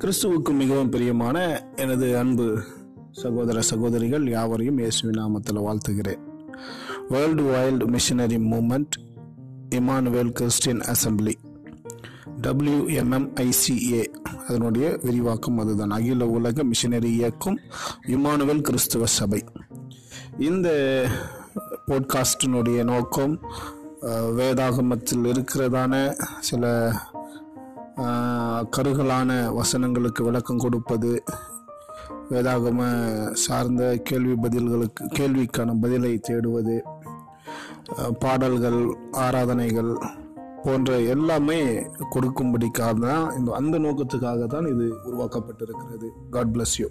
கிறிஸ்துவுக்கு மிகவும் பிரியமான எனது அன்பு சகோதர சகோதரிகள் யாவரையும் இயேசுவின் நாமத்தில் வாழ்த்துகிறேன். World wide missionary movement Emmanuel Christian assembly WMMICA அதனுடைய விரிவாக்கம் அதுதான். அகில உலக மிஷினரி இயக்கம் இமானுவேல் கிறிஸ்துவ சபை. இந்த போட்காஸ்டினுடைய நோக்கம் வேதாகமத்தில் இருக்கிறதான சில கருகலான வசனங்களுக்கு விளக்கம் கொடுப்பது வேதாகம சார்ந்த கேள்வி பதில்களுக்கு கேள்விக்கான பதிலை தேடுவது பாடல்கள் ஆராதனைகள் போன்ற எல்லாமே கொடுக்கும்படிக்காக தான் இந்த அந்த நோக்கத்துக்காக தான் இது உருவாக்கப்பட்டிருக்கிறது. God bless you